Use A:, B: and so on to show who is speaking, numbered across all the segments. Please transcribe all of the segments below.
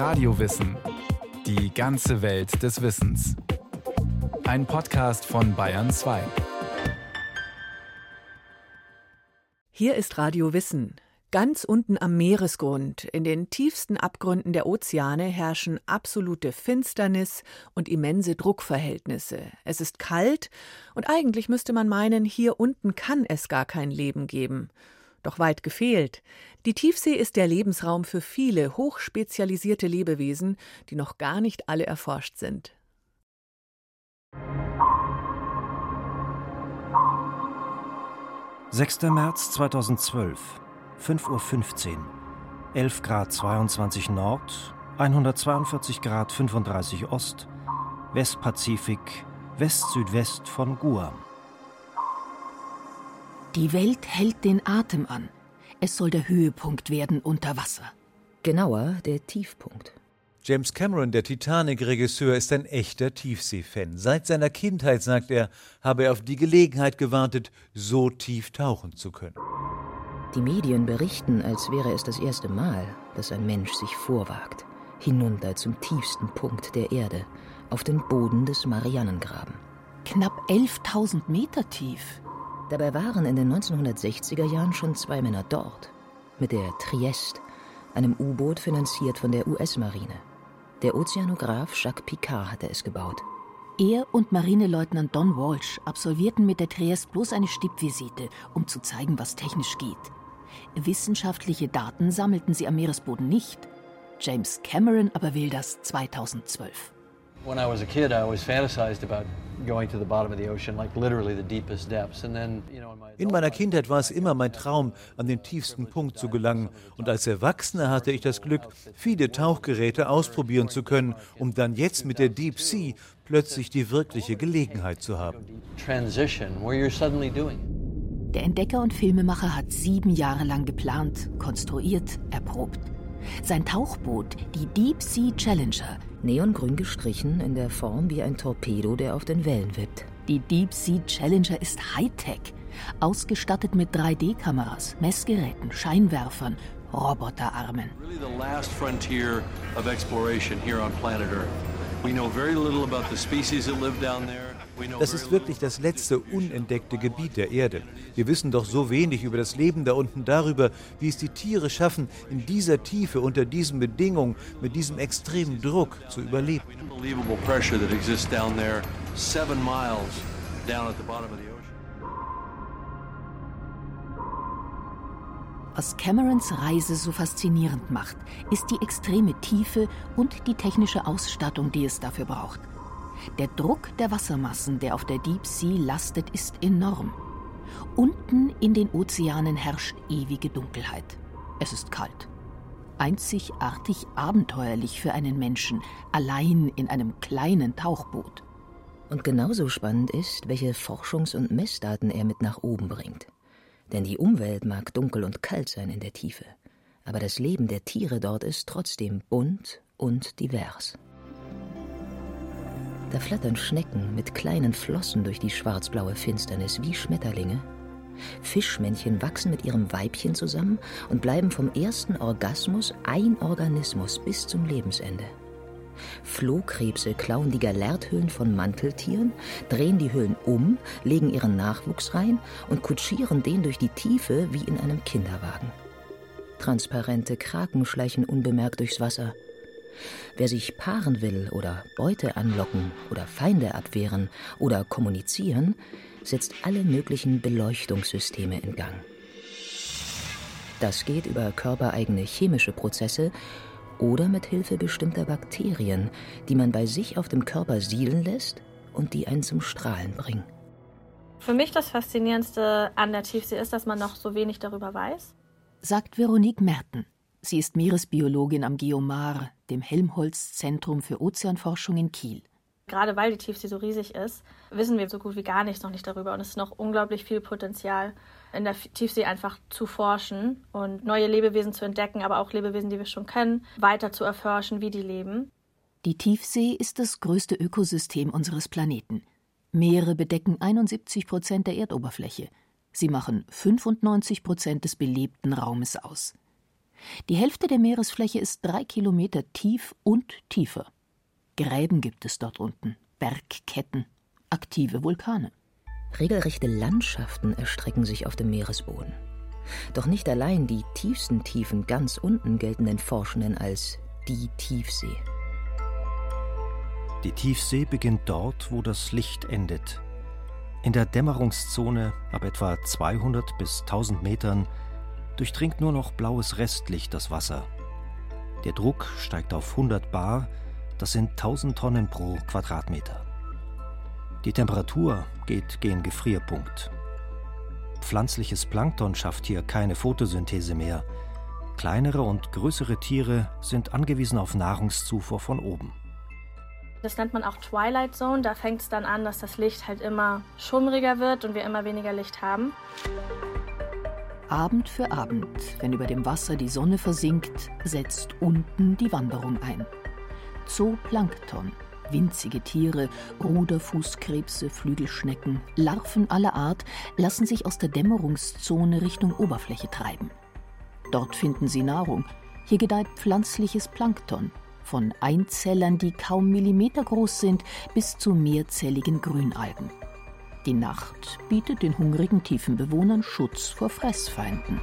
A: Radiowissen. Die ganze Welt des Wissens. Ein Podcast von Bayern 2.
B: Hier ist Radio Wissen. Ganz unten am Meeresgrund, in den tiefsten Abgründen der Ozeane, herrschen absolute Finsternis und immense Druckverhältnisse. Es ist kalt, und eigentlich müsste man meinen, hier unten kann es gar kein Leben geben. Doch weit gefehlt. Die Tiefsee ist der Lebensraum für viele hochspezialisierte Lebewesen, die noch gar nicht alle erforscht sind.
C: Sechster März 2012 5.15 Uhr, 11 Grad 22 Nord, 142 Grad 35 Ost, Westpazifik, West-Südwest von Guam.
D: Die Welt hält den Atem an. Es soll der Höhepunkt werden unter Wasser.
E: Genauer der Tiefpunkt.
F: James Cameron, der Titanic-Regisseur, ist ein echter Tiefsee-Fan. Seit seiner Kindheit, sagt er, habe er auf die Gelegenheit gewartet, so tief tauchen zu können.
E: Die Medien berichten, als wäre es das erste Mal, dass ein Mensch sich vorwagt, hinunter zum tiefsten Punkt der Erde, auf den Boden des Marianengraben.
D: Knapp 11.000 Meter tief.
E: Dabei waren in den 1960er Jahren schon zwei Männer dort, mit der Trieste, einem U-Boot finanziert von der US-Marine. Der Ozeanograph Jacques Picard hatte es gebaut.
D: Er und Marineleutnant Don Walsh absolvierten mit der Trieste bloß eine Stippvisite, um zu zeigen, was technisch geht. Wissenschaftliche Daten sammelten sie am Meeresboden nicht. James Cameron aber will das 2012.
G: When I was a kid, I always fantasized about going to the bottom of the ocean, like literally the deepest depths. And then, you know, in my
F: In meiner Kindheit war es immer mein Traum, an den tiefsten Punkt zu gelangen. Und als Erwachsener hatte ich das Glück, viele Tauchgeräte ausprobieren zu können, um dann jetzt mit der Deep Sea plötzlich die wirkliche Gelegenheit zu haben.
G: transition where you're suddenly doing it.
D: Der Entdecker und Filmemacher hat sieben Jahre lang geplant, konstruiert, erprobt. Sein Tauchboot, die Deep Sea Challenger,
E: Neongrün gestrichen in der Form wie ein Torpedo, der auf den Wellen wippt.
D: die Deep Sea Challenger ist Hightech, ausgestattet mit 3D-Kameras, Messgeräten, Scheinwerfern, Roboterarmen.
H: really the last frontier of exploration here on planet Earth. We know very little about the species that live down there.
F: Das ist wirklich das letzte unentdeckte Gebiet der Erde. Wir wissen doch so wenig über das Leben da unten, darüber, wie es die Tiere schaffen, in dieser Tiefe, unter diesen Bedingungen, mit diesem extremen Druck zu überleben.
D: Was Camerons Reise so faszinierend macht, ist die extreme Tiefe und die technische Ausstattung, die es dafür braucht. Der Druck der Wassermassen, der auf der Deep Sea lastet, ist enorm. Unten in den Ozeanen herrscht ewige Dunkelheit. Es ist kalt. Einzigartig abenteuerlich für einen Menschen, allein in einem kleinen Tauchboot.
E: Und genauso spannend ist, welche Forschungs- und Messdaten er mit nach oben bringt. Denn die Umwelt mag dunkel und kalt sein in der Tiefe, aber das Leben der Tiere dort ist trotzdem bunt und divers. Da flattern Schnecken mit kleinen Flossen durch die schwarzblaue Finsternis wie Schmetterlinge. Fischmännchen wachsen mit ihrem Weibchen zusammen und bleiben vom ersten Orgasmus ein Organismus bis zum Lebensende. Flohkrebse klauen die Galerthüllen von Manteltieren, drehen die Hüllen um, legen ihren Nachwuchs rein und kutschieren den durch die Tiefe wie in einem Kinderwagen. Transparente Kraken schleichen unbemerkt durchs Wasser. Wer sich paaren will oder Beute anlocken oder Feinde abwehren oder kommunizieren, setzt alle möglichen Beleuchtungssysteme in Gang. Das geht über körpereigene chemische Prozesse oder mit Hilfe bestimmter Bakterien, die man bei sich auf dem Körper siedeln lässt und die einen zum Strahlen bringen.
I: Für mich das Faszinierendste an der Tiefsee ist, dass man noch so wenig darüber weiß.
D: sagt Veronique Merten. Sie ist Meeresbiologin am Geomar, dem Helmholtz-Zentrum für Ozeanforschung in Kiel.
I: Gerade weil die Tiefsee so riesig ist, wissen wir so gut wie gar nichts noch nicht darüber. Und es ist noch unglaublich viel Potenzial, in der Tiefsee einfach zu forschen und neue Lebewesen zu entdecken, aber auch Lebewesen, die wir schon kennen, weiter zu erforschen, wie die leben.
D: Die Tiefsee ist das größte Ökosystem unseres Planeten. Meere bedecken 71 Prozent der Erdoberfläche. Sie machen 95 Prozent des belebten Raumes aus. Die Hälfte der Meeresfläche ist drei Kilometer tief und tiefer. Gräben gibt es dort unten, Bergketten, aktive Vulkane.
E: Regelrechte Landschaften erstrecken sich auf dem Meeresboden. Doch nicht allein die tiefsten Tiefen ganz unten gelten den Forschenden als die Tiefsee.
C: Die Tiefsee beginnt dort, wo das Licht endet. In der Dämmerungszone ab etwa 200 bis 1000 Metern durchdringt nur noch blaues Restlicht das Wasser. Der Druck steigt auf 100 Bar, das sind 1000 Tonnen pro Quadratmeter. Die Temperatur geht gen Gefrierpunkt. Pflanzliches Plankton schafft hier keine Photosynthese mehr. Kleinere und größere Tiere sind angewiesen auf Nahrungszufuhr von oben.
I: Das nennt man auch Twilight Zone. Da fängt es dann an, dass das Licht halt immer schummriger wird und wir immer weniger Licht haben.
D: Abend für Abend, wenn über dem Wasser die Sonne versinkt, setzt unten die Wanderung ein. Zooplankton, winzige Tiere, Ruderfußkrebse, Flügelschnecken, Larven aller Art lassen sich aus der Dämmerungszone Richtung Oberfläche treiben. Dort finden sie Nahrung. Hier gedeiht pflanzliches Plankton, von Einzellern, die kaum Millimeter groß sind, bis zu mehrzelligen Grünalgen. Die Nacht bietet den hungrigen Tiefenbewohnern Schutz vor Fressfeinden.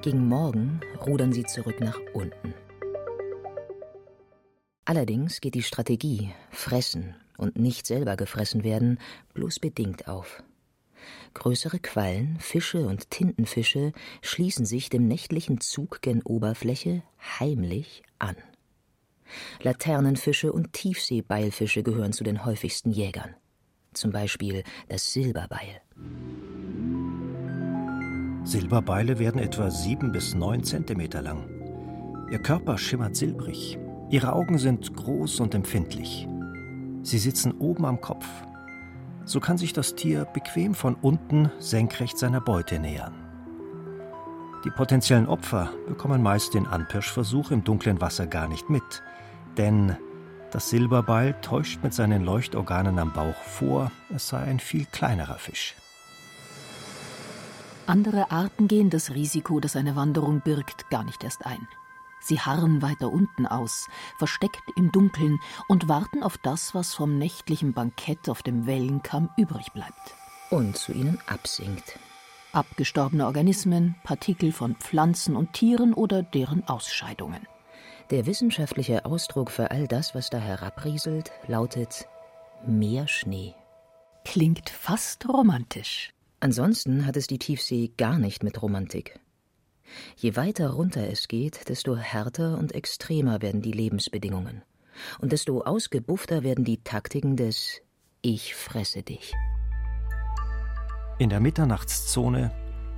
E: Gegen Morgen rudern sie zurück nach unten. Allerdings geht die Strategie, fressen und nicht selber gefressen werden, bloß bedingt auf. Größere Quallen, Fische und Tintenfische schließen sich dem nächtlichen Zug gen Oberfläche heimlich an. Laternenfische und Tiefseebeilfische gehören zu den häufigsten Jägern. Zum Beispiel das Silberbeil.
C: Silberbeile werden etwa sieben bis neun Zentimeter lang. Ihr Körper schimmert silbrig. Ihre Augen sind groß und empfindlich. Sie sitzen oben am Kopf. So kann sich das Tier bequem von unten senkrecht seiner Beute nähern. Die potenziellen Opfer bekommen meist den Anpirschversuch im dunklen Wasser gar nicht mit, denn das Silberbeil täuscht mit seinen Leuchtorganen am Bauch vor, es sei ein viel kleinerer Fisch.
D: Andere Arten gehen das Risiko, das eine Wanderung birgt, gar nicht erst ein. Sie harren weiter unten aus, versteckt im Dunkeln und warten auf das, was vom nächtlichen Bankett auf dem Wellenkamm übrig bleibt.
E: Und zu ihnen absinkt.
D: Abgestorbene Organismen, Partikel von Pflanzen und Tieren oder deren Ausscheidungen.
E: Der wissenschaftliche Ausdruck für all das, was da herabrieselt, lautet Meerschnee.
D: Klingt fast romantisch.
E: Ansonsten hat es die Tiefsee gar nicht mit Romantik. Je weiter runter es geht, desto härter und extremer werden die Lebensbedingungen. Und desto ausgebuffter werden die Taktiken des Ich fresse dich.
C: In der Mitternachtszone,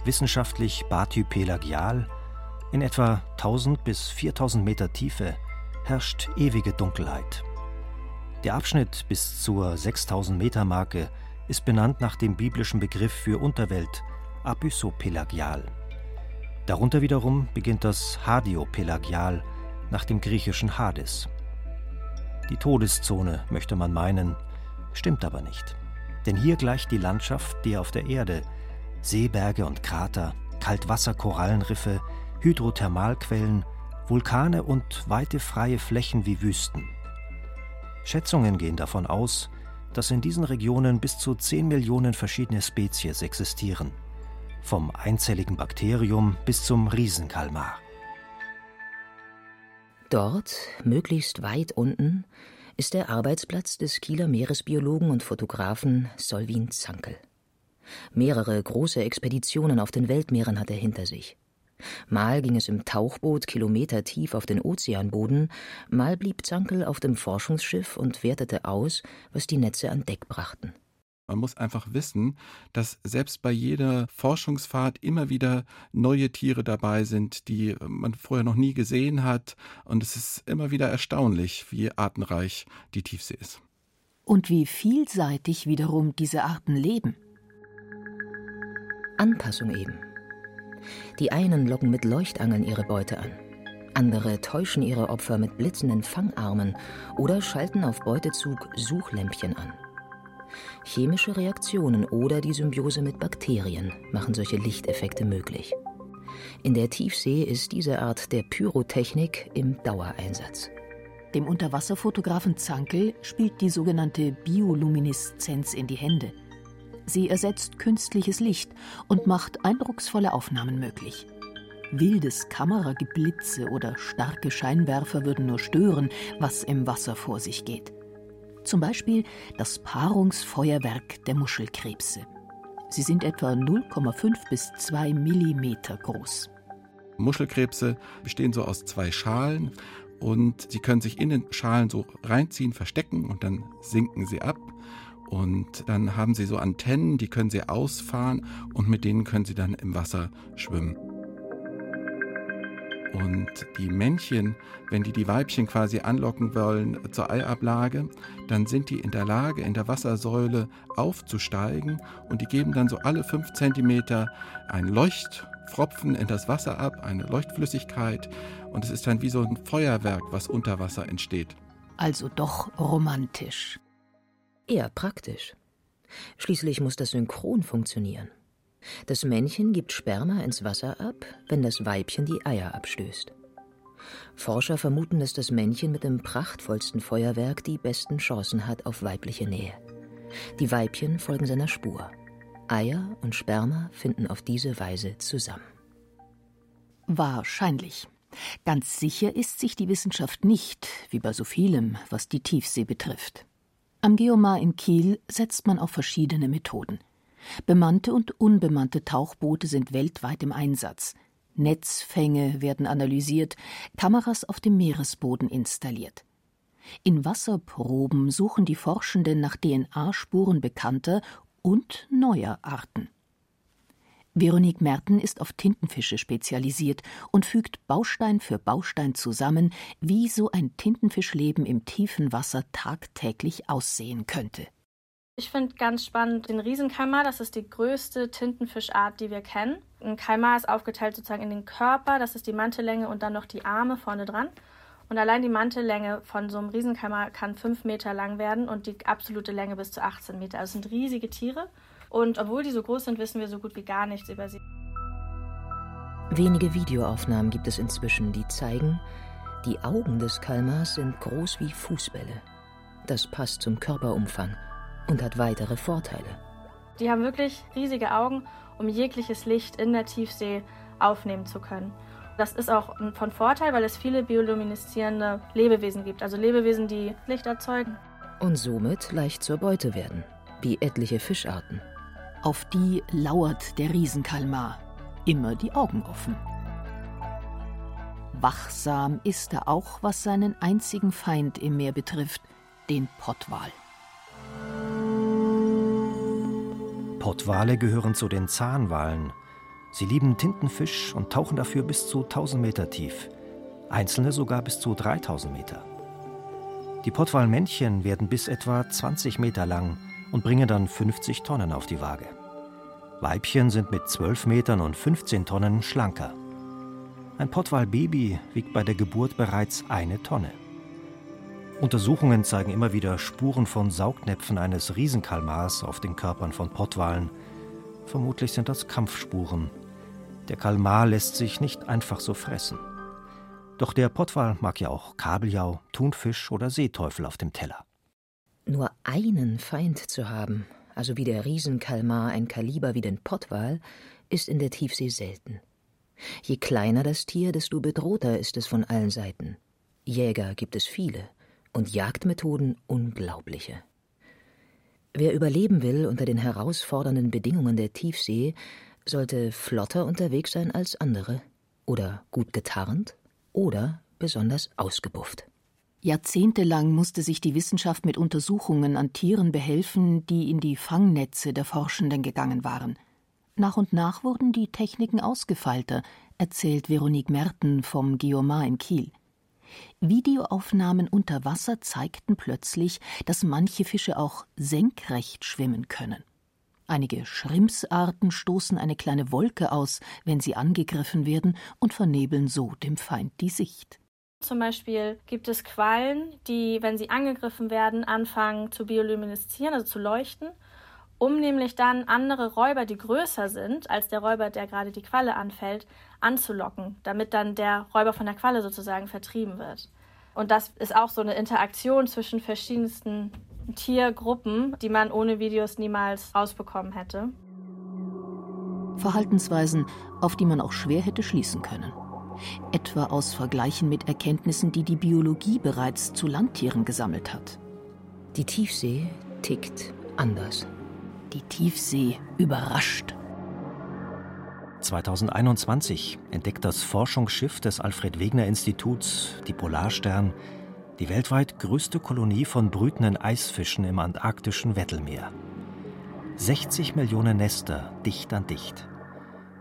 C: wissenschaftlich bathypelagial, in etwa 1000 bis 4000 Meter Tiefe herrscht ewige Dunkelheit. Der Abschnitt bis zur 6000 Meter Marke ist benannt nach dem biblischen Begriff für Unterwelt, Abyssopelagial. Darunter wiederum beginnt das Hadiopelagial nach dem griechischen Hades. Die Todeszone, möchte man meinen, stimmt aber nicht. Denn hier gleicht die Landschaft der auf der Erde. Seeberge und Krater, Kaltwasserkorallenriffe, Hydrothermalquellen, Vulkane und weite freie Flächen wie Wüsten. Schätzungen gehen davon aus, dass in diesen Regionen bis zu 10 Millionen verschiedene Spezies existieren, vom einzelligen Bakterium bis zum Riesenkalmar.
E: Dort, möglichst weit unten, ist der Arbeitsplatz des Kieler Meeresbiologen und Fotografen Solvin Zankel. Mehrere große Expeditionen auf den Weltmeeren hat er hinter sich. Mal ging es im Tauchboot Kilometer tief auf den Ozeanboden, mal blieb Zankel auf dem Forschungsschiff und wertete aus, was die Netze an Deck brachten.
J: Man muss einfach wissen, dass selbst bei jeder Forschungsfahrt immer wieder neue Tiere dabei sind, die man vorher noch nie gesehen hat. Und es ist immer wieder erstaunlich, wie artenreich die Tiefsee ist.
D: Und wie vielseitig wiederum diese Arten leben.
E: Anpassung eben. Die einen locken mit Leuchtangeln ihre Beute an. Andere täuschen ihre Opfer mit blitzenden Fangarmen oder schalten auf Beutezug Suchlämpchen an. Chemische Reaktionen oder die Symbiose mit Bakterien machen solche Lichteffekte möglich. In der Tiefsee ist diese Art der Pyrotechnik im Dauereinsatz.
D: Dem Unterwasserfotografen Zankel spielt die sogenannte Biolumineszenz in die Hände. Sie ersetzt künstliches Licht und macht eindrucksvolle Aufnahmen möglich. Wildes Kamerageblitze oder starke Scheinwerfer würden nur stören, was im Wasser vor sich geht. Zum Beispiel das Paarungsfeuerwerk der Muschelkrebse. Sie sind etwa 0,5 bis 2 Millimeter groß.
J: Muschelkrebse bestehen so aus zwei Schalen und sie können sich in den Schalen so reinziehen, verstecken und dann sinken sie ab. Und dann haben sie so Antennen, die können sie ausfahren und mit denen können sie dann im Wasser schwimmen. Und die Männchen, wenn die die Weibchen quasi anlocken wollen zur Eiablage, dann sind die in der Lage, in der Wassersäule aufzusteigen und die geben dann so alle fünf Zentimeter ein Leuchtfropfen in das Wasser ab, eine Leuchtflüssigkeit. Und es ist dann wie so ein Feuerwerk, was unter Wasser entsteht.
D: Also doch romantisch.
E: Eher praktisch. Schließlich muss das synchron funktionieren. Das Männchen gibt Sperma ins Wasser ab, wenn das Weibchen die Eier abstößt. Forscher vermuten, dass das Männchen mit dem prachtvollsten Feuerwerk die besten Chancen hat auf weibliche Nähe. Die Weibchen folgen seiner Spur. Eier und Sperma finden auf diese Weise zusammen.
D: Wahrscheinlich. Ganz sicher ist sich die Wissenschaft nicht, wie bei so vielem, was die Tiefsee betrifft. Am Geomar in Kiel setzt man auf verschiedene Methoden. Bemannte und unbemannte Tauchboote sind weltweit im Einsatz. Netzfänge werden analysiert, Kameras auf dem Meeresboden installiert. In Wasserproben suchen die Forschenden nach DNA-Spuren bekannter und neuer Arten. Veronique Merten ist auf Tintenfische spezialisiert und fügt Baustein für Baustein zusammen, wie so ein Tintenfischleben im tiefen Wasser tagtäglich aussehen könnte.
I: Ich finde ganz spannend den Riesenkalmar. Das ist die größte Tintenfischart, die wir kennen. Ein Kalmar ist aufgeteilt sozusagen in den Körper, das ist die Mantellänge und dann noch die Arme vorne dran. Und allein die Mantellänge von so einem Riesenkalmar kann fünf Meter lang werden und die absolute Länge bis zu 18 Meter. Also sind riesige Tiere. Und obwohl die so groß sind, wissen wir so gut wie gar nichts über sie.
E: Wenige Videoaufnahmen gibt es inzwischen, die zeigen, die Augen des Kalmars sind groß wie Fußbälle. Das passt zum Körperumfang und hat weitere Vorteile.
I: Die haben wirklich riesige Augen, um jegliches Licht in der Tiefsee aufnehmen zu können. Das ist auch von Vorteil, weil es viele biolumineszierende Lebewesen gibt, also Lebewesen, die Licht erzeugen.
E: Und somit leicht zur Beute werden, wie etliche Fischarten.
D: Auf die lauert der Riesenkalmar, immer die Augen offen. Wachsam ist er auch, was seinen einzigen Feind im Meer betrifft, den Pottwal.
C: Pottwale gehören zu den Zahnwalen. Sie lieben Tintenfisch und tauchen dafür bis zu 1000 Meter tief, einzelne sogar bis zu 3000 Meter. Die Pottwalmännchen werden bis etwa 20 Meter lang und bringen dann 50 Tonnen auf die Waage. Weibchen sind mit 12 Metern und 15 Tonnen schlanker. Ein Pottwalbaby wiegt bei der Geburt bereits eine Tonne. Untersuchungen zeigen immer wieder Spuren von Saugnäpfen eines Riesenkalmars auf den Körpern von Pottwalen. Vermutlich sind das Kampfspuren. Der Kalmar lässt sich nicht einfach so fressen. Doch der Pottwal mag ja auch Kabeljau, Thunfisch oder Seeteufel auf dem Teller.
E: Nur einen Feind zu haben, also wie der Riesenkalmar ein Kaliber wie den Pottwal, ist in der Tiefsee selten. Je kleiner das Tier, desto bedrohter ist es von allen Seiten. Jäger gibt es viele, und Jagdmethoden unglaubliche. Wer überleben will unter den herausfordernden Bedingungen der Tiefsee, sollte flotter unterwegs sein als andere oder gut getarnt oder besonders ausgebufft.
D: Jahrzehntelang musste sich die Wissenschaft mit Untersuchungen an Tieren behelfen, die in die Fangnetze der Forschenden gegangen waren. Nach und nach wurden die Techniken ausgefeilter, erzählt Veronique Merten vom Geomar in Kiel. Videoaufnahmen unter Wasser zeigten plötzlich, dass manche Fische auch senkrecht schwimmen können. Einige Schrimpsarten stoßen eine kleine Wolke aus, wenn sie angegriffen werden, und vernebeln so dem Feind die Sicht.
I: Zum Beispiel gibt es Quallen, die, wenn sie angegriffen werden, anfangen zu biolumineszieren, also zu leuchten. um nämlich dann andere Räuber, die größer sind als der Räuber, der gerade die Qualle anfällt, anzulocken, damit dann der Räuber von der Qualle sozusagen vertrieben wird. Und das ist auch so eine Interaktion zwischen verschiedensten Tiergruppen, die man ohne Videos niemals rausbekommen hätte.
D: Verhaltensweisen, auf die man auch schwer hätte schließen können. Etwa aus Vergleichen mit Erkenntnissen, die die Biologie bereits zu Landtieren gesammelt hat.
E: Die Tiefsee tickt anders
D: die Tiefsee überrascht.
C: 2021 entdeckt das Forschungsschiff des Alfred Wegener Instituts, die Polarstern, die weltweit größte Kolonie von brütenden Eisfischen im antarktischen Weddellmeer. 60 Millionen Nester dicht an dicht.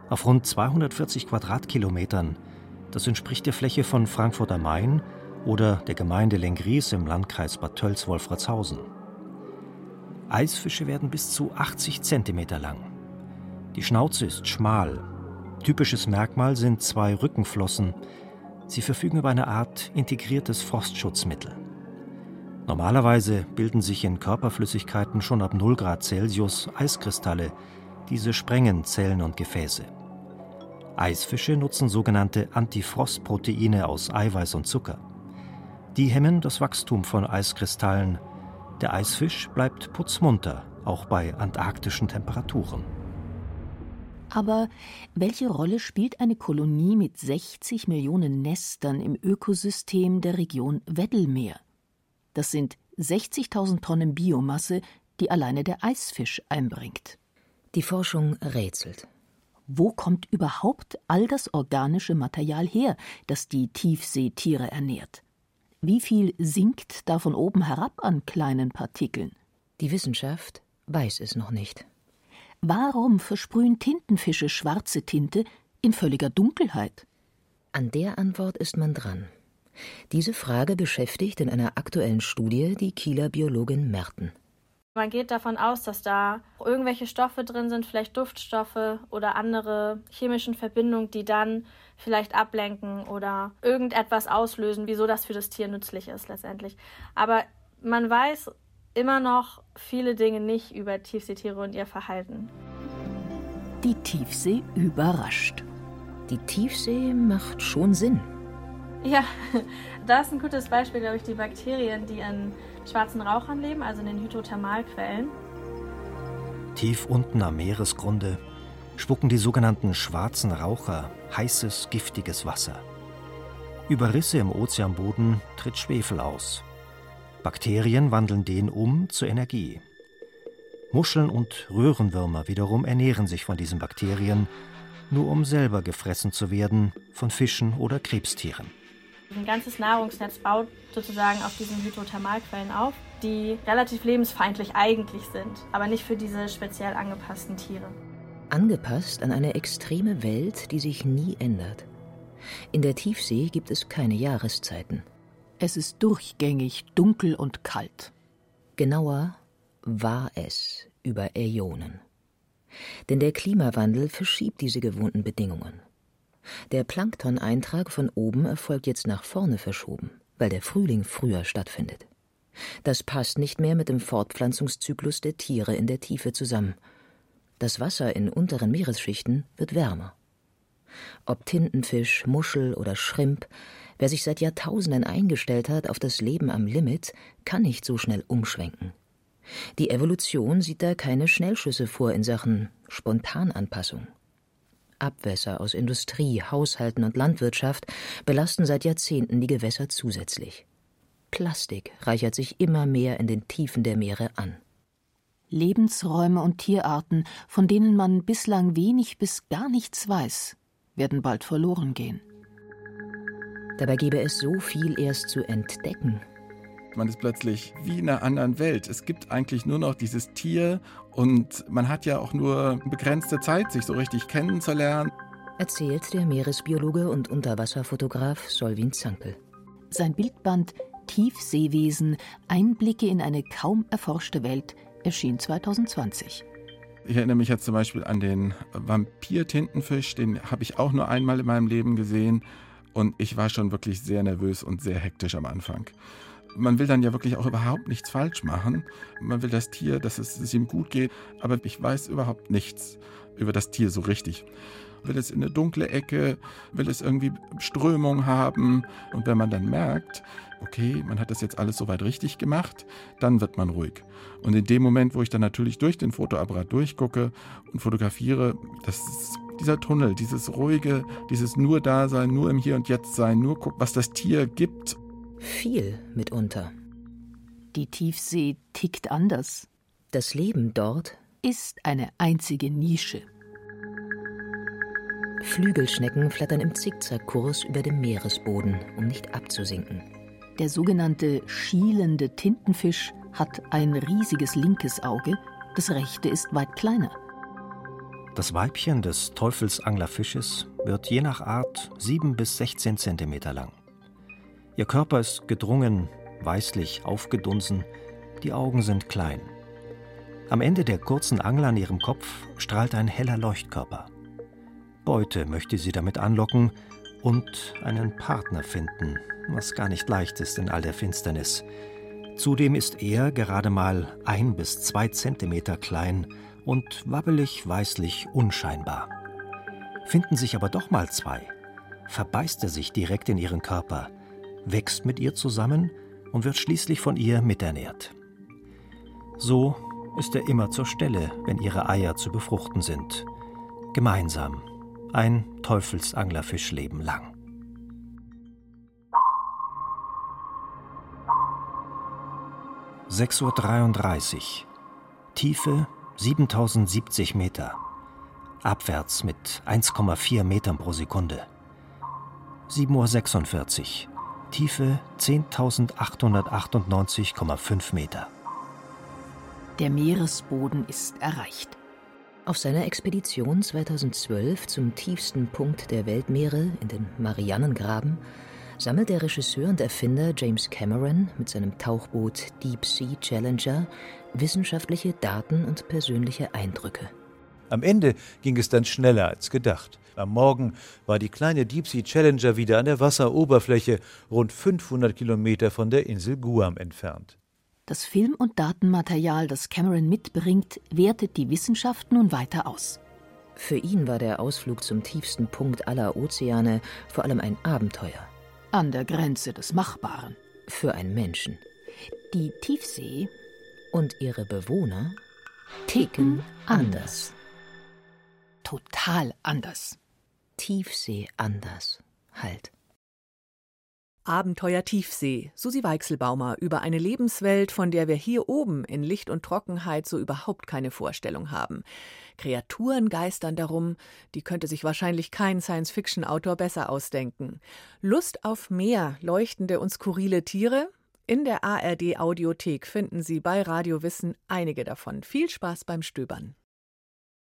C: Auf rund 240 Quadratkilometern, das entspricht der Fläche von Frankfurt am Main oder der Gemeinde Lengries im Landkreis Bad Tölz-Wolfratshausen. Eisfische werden bis zu 80 cm lang. Die Schnauze ist schmal. Typisches Merkmal sind zwei Rückenflossen. Sie verfügen über eine Art integriertes Frostschutzmittel. Normalerweise bilden sich in Körperflüssigkeiten schon ab 0 Grad Celsius Eiskristalle. Diese sprengen Zellen und Gefäße. Eisfische nutzen sogenannte Antifrostproteine aus Eiweiß und Zucker. Die hemmen das Wachstum von Eiskristallen der Eisfisch bleibt putzmunter, auch bei antarktischen Temperaturen.
D: Aber welche Rolle spielt eine Kolonie mit 60 Millionen Nestern im Ökosystem der Region Weddellmeer? Das sind 60.000 Tonnen Biomasse, die alleine der Eisfisch einbringt.
E: Die Forschung rätselt.
D: Wo kommt überhaupt all das organische Material her, das die Tiefseetiere ernährt? Wie viel sinkt da von oben herab an kleinen Partikeln?
E: Die Wissenschaft weiß es noch nicht.
D: Warum versprühen Tintenfische schwarze Tinte in völliger Dunkelheit?
E: An der Antwort ist man dran. Diese Frage beschäftigt in einer aktuellen Studie die Kieler Biologin Merten.
I: Man geht davon aus, dass da irgendwelche Stoffe drin sind, vielleicht Duftstoffe oder andere chemischen Verbindungen, die dann vielleicht ablenken oder irgendetwas auslösen, wieso das für das Tier nützlich ist letztendlich. Aber man weiß immer noch viele Dinge nicht über Tiefseetiere und ihr Verhalten.
D: Die Tiefsee überrascht.
E: Die Tiefsee macht schon Sinn.
I: Ja, da ist ein gutes Beispiel, glaube ich, die Bakterien, die in schwarzen Rauchern leben, also in den Hydrothermalquellen.
C: Tief unten am Meeresgrunde spucken die sogenannten schwarzen Raucher heißes, giftiges Wasser. Über Risse im Ozeanboden tritt Schwefel aus. Bakterien wandeln den um zur Energie. Muscheln und Röhrenwürmer wiederum ernähren sich von diesen Bakterien, nur um selber gefressen zu werden von Fischen oder Krebstieren.
I: Ein ganzes Nahrungsnetz baut sozusagen auf diesen Hydrothermalquellen auf, die relativ lebensfeindlich eigentlich sind, aber nicht für diese speziell angepassten Tiere.
E: Angepasst an eine extreme Welt, die sich nie ändert. In der Tiefsee gibt es keine Jahreszeiten.
D: Es ist durchgängig dunkel und kalt.
E: Genauer war es über Äonen. Denn der Klimawandel verschiebt diese gewohnten Bedingungen. Der Planktoneintrag von oben erfolgt jetzt nach vorne verschoben, weil der Frühling früher stattfindet. Das passt nicht mehr mit dem Fortpflanzungszyklus der Tiere in der Tiefe zusammen. Das Wasser in unteren Meeresschichten wird wärmer. Ob Tintenfisch, Muschel oder Schrimp, wer sich seit Jahrtausenden eingestellt hat auf das Leben am Limit, kann nicht so schnell umschwenken. Die Evolution sieht da keine Schnellschüsse vor in Sachen Spontananpassung. Abwässer aus Industrie, Haushalten und Landwirtschaft belasten seit Jahrzehnten die Gewässer zusätzlich. Plastik reichert sich immer mehr in den Tiefen der Meere an.
D: Lebensräume und Tierarten, von denen man bislang wenig bis gar nichts weiß, werden bald verloren gehen.
E: Dabei gäbe es so viel erst zu entdecken.
J: Man ist plötzlich wie in einer anderen Welt. Es gibt eigentlich nur noch dieses Tier und man hat ja auch nur begrenzte Zeit, sich so richtig kennenzulernen.
E: Erzählt der Meeresbiologe und Unterwasserfotograf Solvin Zankel.
D: Sein Bildband Tiefseewesen Einblicke in eine kaum erforschte Welt erschien 2020.
J: Ich erinnere mich jetzt zum Beispiel an den Vampir-Tintenfisch, den habe ich auch nur einmal in meinem Leben gesehen und ich war schon wirklich sehr nervös und sehr hektisch am Anfang. Man will dann ja wirklich auch überhaupt nichts falsch machen. Man will das Tier, dass es, dass es ihm gut geht, aber ich weiß überhaupt nichts über das Tier so richtig. Will es in eine dunkle Ecke, will es irgendwie Strömung haben. Und wenn man dann merkt, okay, man hat das jetzt alles soweit richtig gemacht, dann wird man ruhig. Und in dem Moment, wo ich dann natürlich durch den Fotoapparat durchgucke und fotografiere, das ist dieser Tunnel, dieses ruhige, dieses nur da sein, nur im Hier und Jetzt sein, nur gucken, was das Tier gibt.
E: Viel mitunter.
D: Die Tiefsee tickt anders.
E: Das Leben dort
D: ist eine einzige Nische.
E: Flügelschnecken flattern im Zickzackkurs über dem Meeresboden, um nicht abzusinken.
D: Der sogenannte schielende Tintenfisch hat ein riesiges linkes Auge, das rechte ist weit kleiner.
C: Das Weibchen des Teufelsanglerfisches wird je nach Art 7 bis 16 Zentimeter lang. Ihr Körper ist gedrungen, weißlich aufgedunsen, die Augen sind klein. Am Ende der kurzen Angel an ihrem Kopf strahlt ein heller Leuchtkörper. Beute möchte sie damit anlocken und einen Partner finden, was gar nicht leicht ist in all der Finsternis. Zudem ist er gerade mal ein bis zwei Zentimeter klein und wabbelig weißlich unscheinbar. Finden sich aber doch mal zwei, verbeißt er sich direkt in ihren Körper, wächst mit ihr zusammen und wird schließlich von ihr miternährt. So ist er immer zur Stelle, wenn ihre Eier zu befruchten sind. Gemeinsam ein Teufelsanglerfischleben lang. Sechs Uhr. dreiunddreißig. Tiefe 7070 Meter. Abwärts mit 1,4 Metern pro Sekunde. 7.46 Uhr. Tiefe 10.898,5 Meter.
D: Der Meeresboden ist erreicht.
E: Auf seiner Expedition 2012 zum tiefsten Punkt der Weltmeere in den Marianengraben sammelt der Regisseur und Erfinder James Cameron mit seinem Tauchboot Deep Sea Challenger wissenschaftliche Daten und persönliche Eindrücke.
F: Am Ende ging es dann schneller als gedacht. Am Morgen war die kleine Deep Sea Challenger wieder an der Wasseroberfläche, rund 500 Kilometer von der Insel Guam entfernt.
D: Das Film- und Datenmaterial, das Cameron mitbringt, wertet die Wissenschaft nun weiter aus.
E: Für ihn war der Ausflug zum tiefsten Punkt aller Ozeane vor allem ein Abenteuer.
D: An der Grenze des Machbaren.
E: Für einen Menschen.
D: Die Tiefsee
E: und ihre Bewohner
D: ticken anders. Total anders.
E: Tiefsee anders. Halt.
B: Abenteuer Tiefsee, Susi Weichselbaumer über eine Lebenswelt, von der wir hier oben in Licht und Trockenheit so überhaupt keine Vorstellung haben. Kreaturen geistern darum, die könnte sich wahrscheinlich kein Science-Fiction-Autor besser ausdenken. Lust auf mehr leuchtende und skurrile Tiere? In der ARD Audiothek finden Sie bei Radio Wissen einige davon. Viel Spaß beim Stöbern.